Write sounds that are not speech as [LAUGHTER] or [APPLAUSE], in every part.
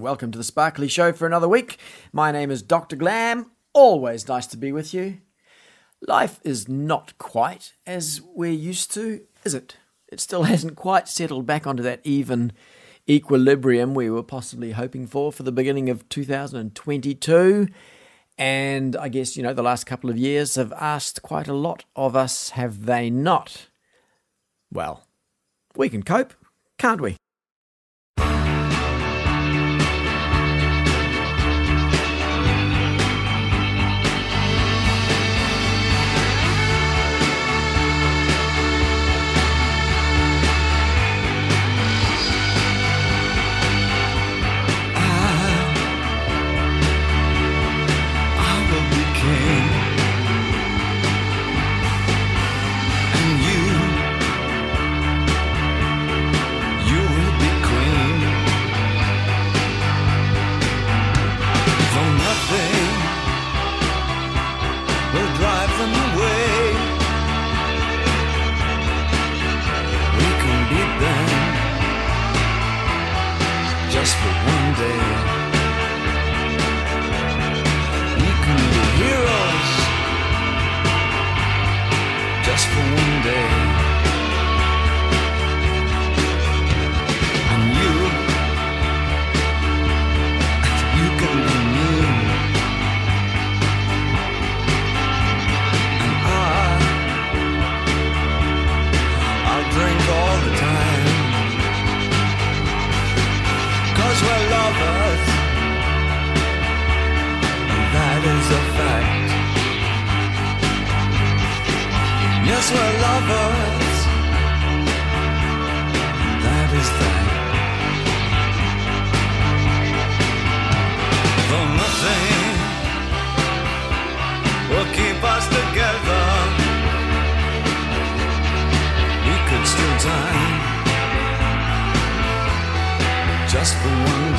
Welcome to the Sparkly Show for another week. My name is Dr. Glam. Always nice to be with you. Life is not quite as we're used to, is it? It still [LAUGHS] hasn't quite settled back onto that even equilibrium we were possibly hoping for for the beginning of 2022. And I guess, you know, the last couple of years have asked quite a lot of us, have they not? Well, we can cope, can't we? Yes, we're lovers. That is that. Though nothing will keep us together, we could steal time just for one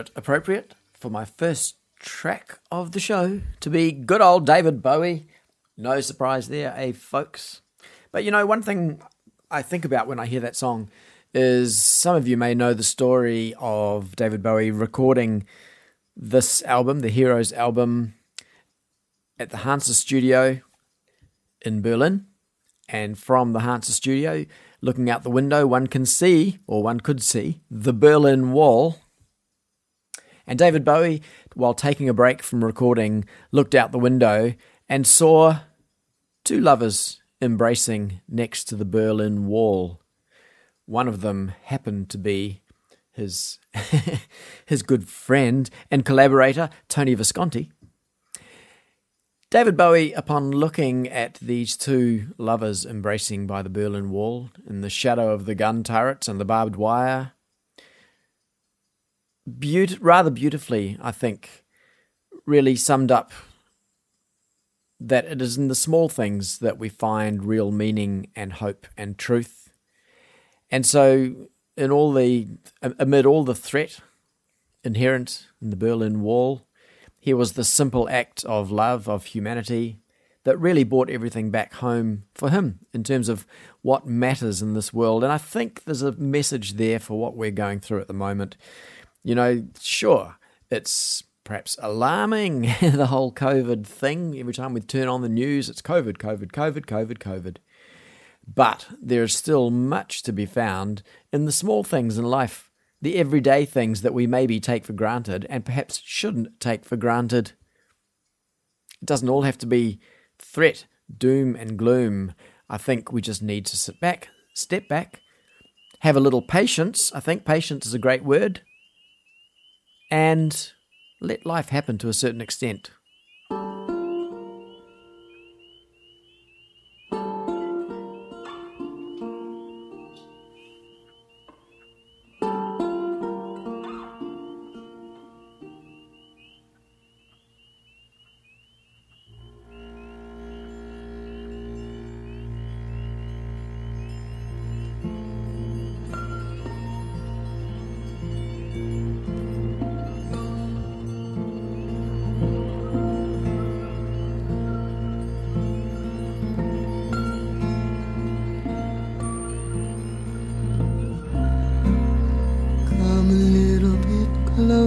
it appropriate for my first track of the show to be good old David Bowie. No surprise there, eh, folks? But you know, one thing I think about when I hear that song is some of you may know the story of David Bowie recording this album, the Heroes album, at the Hansa studio in Berlin. And from the Hansa studio, looking out the window, one can see, or one could see, the Berlin Wall. And David Bowie, while taking a break from recording, looked out the window and saw two lovers embracing next to the Berlin Wall. One of them happened to be his [LAUGHS] his good friend and collaborator Tony Visconti. David Bowie, upon looking at these two lovers embracing by the Berlin Wall in the shadow of the gun turrets and the barbed wire, rather beautifully, I think, really summed up that it is in the small things that we find real meaning and hope and truth. And so, in all the amid all the threat inherent in the Berlin Wall, here was the simple act of love of humanity that really brought everything back home for him in terms of what matters in this world. And I think there's a message there for what we're going through at the moment. You know, sure, it's perhaps alarming, [LAUGHS] the whole COVID thing. Every time we turn on the news, it's COVID, COVID, COVID, COVID, COVID. But there is still much to be found in the small things in life, the everyday things that we maybe take for granted and perhaps shouldn't take for granted. It doesn't all have to be threat, doom, and gloom. I think we just need to sit back, step back, have a little patience. I think patience is a great word. And let life happen to a certain extent.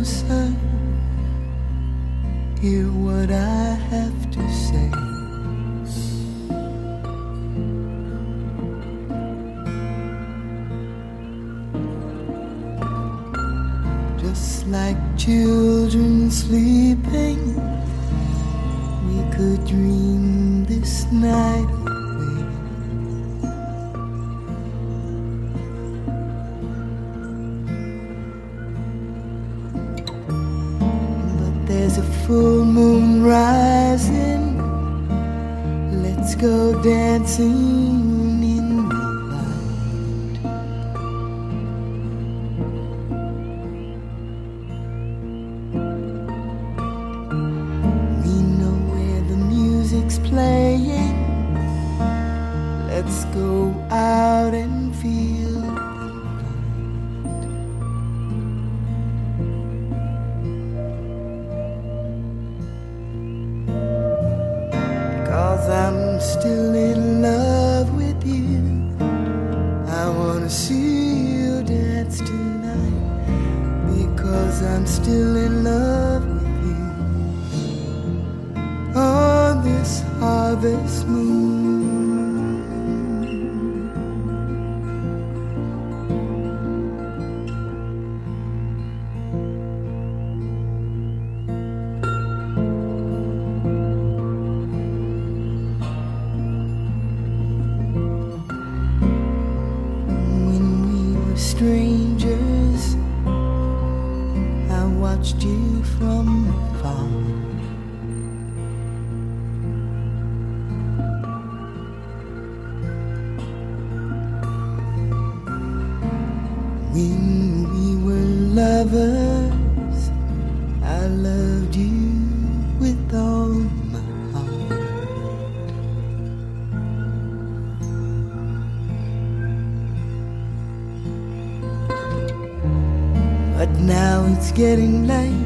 Closer. Hear what I full moon rising. Let's go dancing in the light. We know where the music's playing. Let's go out and getting late,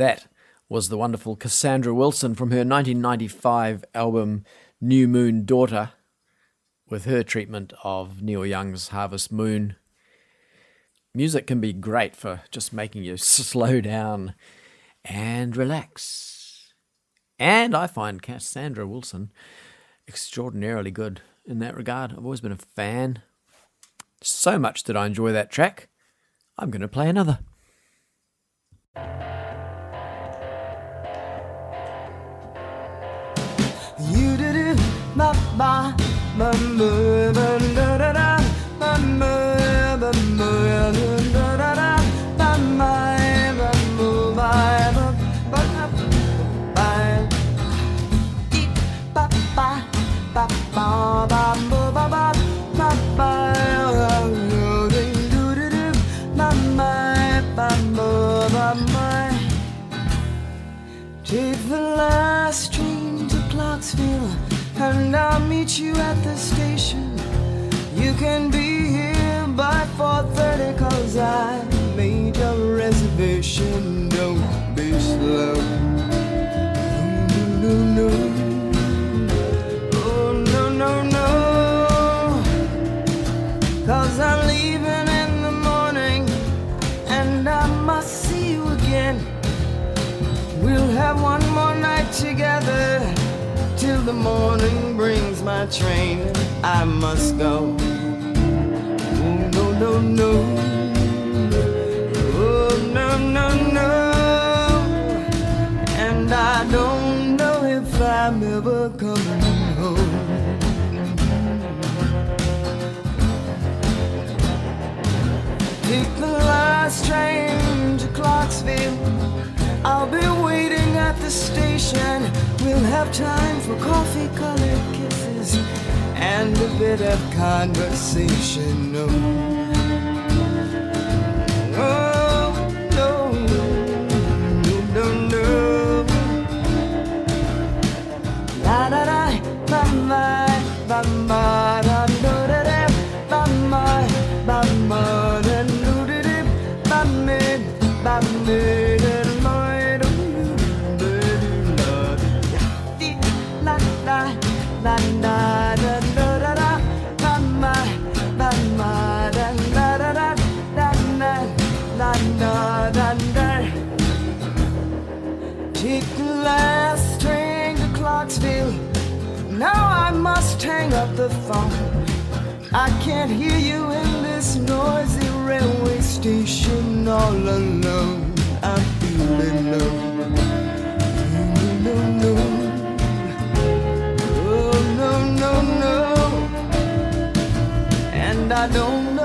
that was the wonderful Cassandra Wilson from her 1995 album New Moon Daughter, with her treatment of Neil Young's Harvest Moon. Music can be great for just making you [LAUGHS] slow down and relax. And I find Cassandra Wilson extraordinarily good in that regard. I've always been a fan. So much did I enjoy that track. I'm going to play another. Ba ba ba ba ba meet you at the station. You can be here by 4:30, cause I made a reservation. Don't be slow. No, no, no. Oh, no, no, no. Cause I'm leaving in the morning, and I must see you again. We'll have one more night together the morning brings my train. I must go. Oh, no, no, no. Oh, no, no, no. And I don't know if I'm ever coming home. Take the last train to Clarksville. I'll be waiting at the station. We'll have time for coffee colored kisses and a bit of conversation. Now I must hang up the phone. I can't hear you in this noisy railway station all alone. I'm feeling low. No, no, no. Oh, no, no, no. And I don't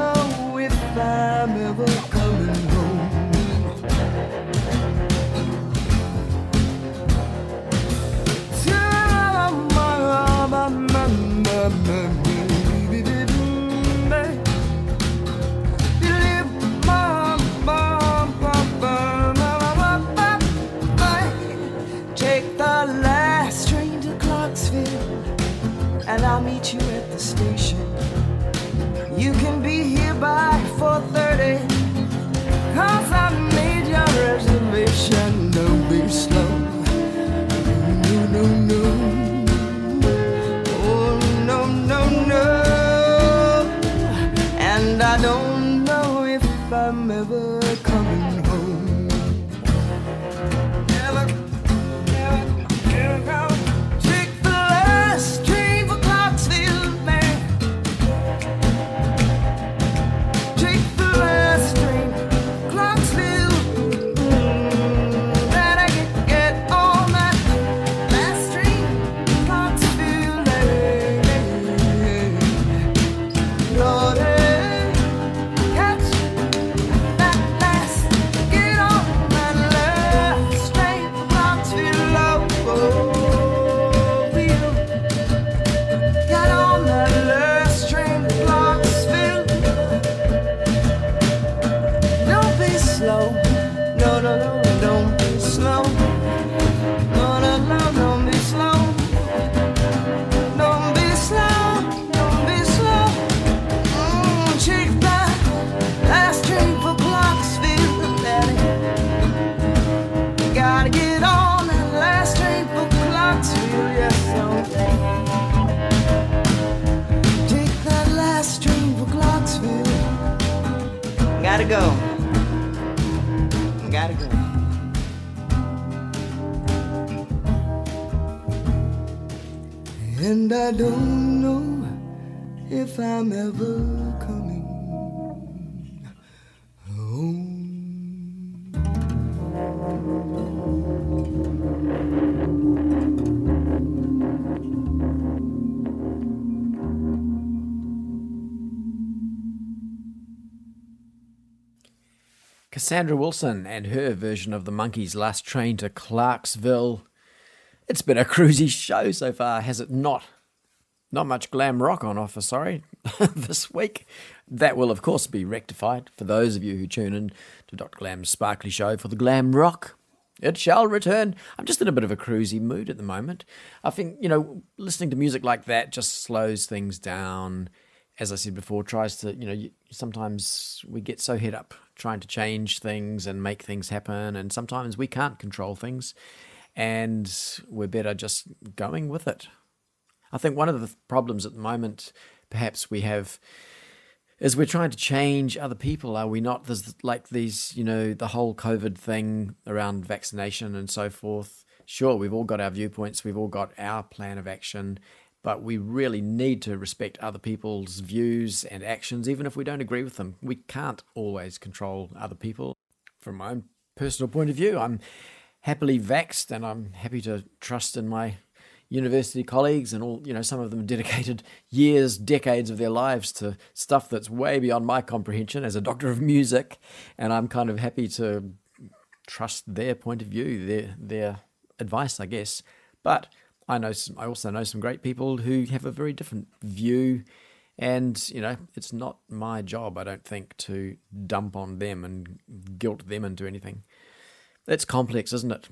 And I don't know if I'm ever coming home. Cassandra Wilson and her version of the Monkees' Last Train to Clarksville. It's been a cruisy show so far, has it not? Not much glam rock on offer, sorry, [LAUGHS] this week. That will, of course, be rectified for those of you who tune in to Dr. Glam's Sparkly Show for the glam rock. It shall return. I'm just in a bit of a cruisy mood at the moment. I think, you know, listening to music like that just slows things down. As I said before, tries to, you know, sometimes we get so head up trying to change things and make things happen, and sometimes we can't control things, and we're better just going with it. I think one of the problems at the moment, perhaps we have, is we're trying to change other people. Are we not? There's like these, you know, the whole COVID thing around vaccination and so forth. Sure, we've all got our viewpoints, we've all got our plan of action, but we really need to respect other people's views and actions, even if we don't agree with them. We can't always control other people. From my own personal point of view, I'm happily vaxxed and I'm happy to trust in my university colleagues and all you know some of them [LAUGHS] dedicated years decades of their lives to stuff that's way beyond my comprehension as a doctor of music. And i'm kind of happy to trust their point of view their their advice i guess. But i know some, i also know some great people who have a very different view. And you know it's not my job i don't think to dump on them and guilt them into anything. It's complex isn't it?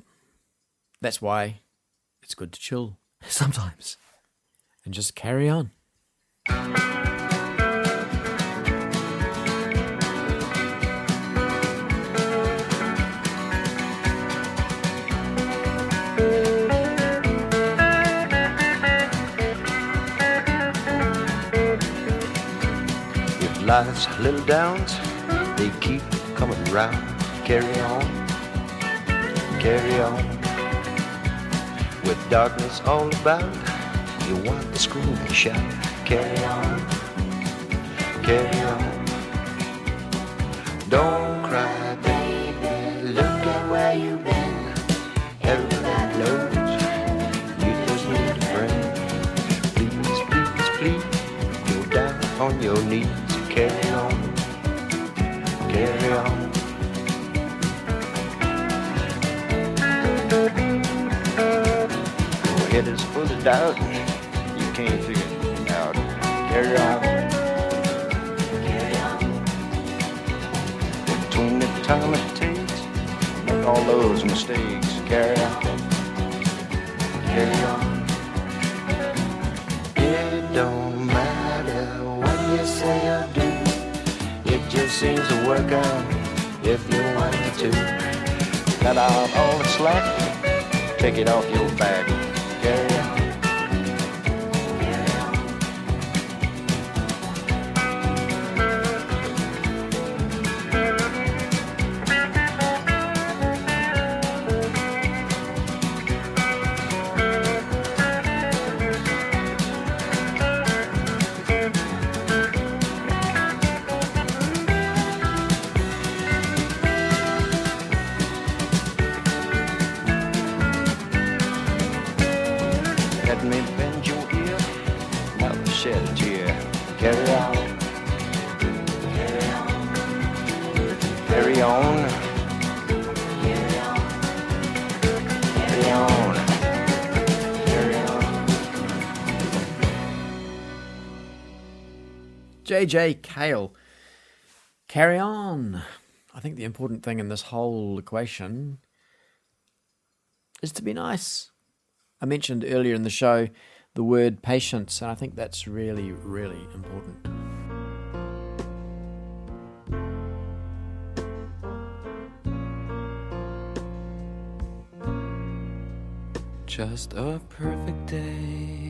That's why it's good to chill [LAUGHS] sometimes and just carry on. With life's little downs, they keep coming round. Carry on, carry on. With darkness all about, you want to scream and shout. Carry on, carry on. Don't cry, baby. Look at where you've been. Everybody knows you just need a friend. Please, please, please, go down on your knees. Carry on, carry on. Head is full of doubt. You can't figure it out. Carry on. Carry on. Between the time it takes, make all those mistakes. Carry on. Carry on. It don't matter what you say or do. It just seems to work out if you want to. Cut out all the slack, take it off your back. Carry JJ Cale. Carry on. I think the important thing in this whole equation is to be nice. I mentioned earlier in the show the word patience, and I think that's really, really important. Just a perfect day.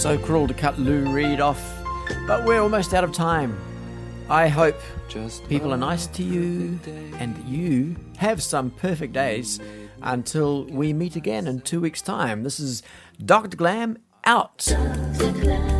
So cruel to cut Lou Reed off. But we're almost out of time. I hope Just people are nice to you and that you have some perfect days until we meet again in two weeks' time. This is Dr. Glam out. The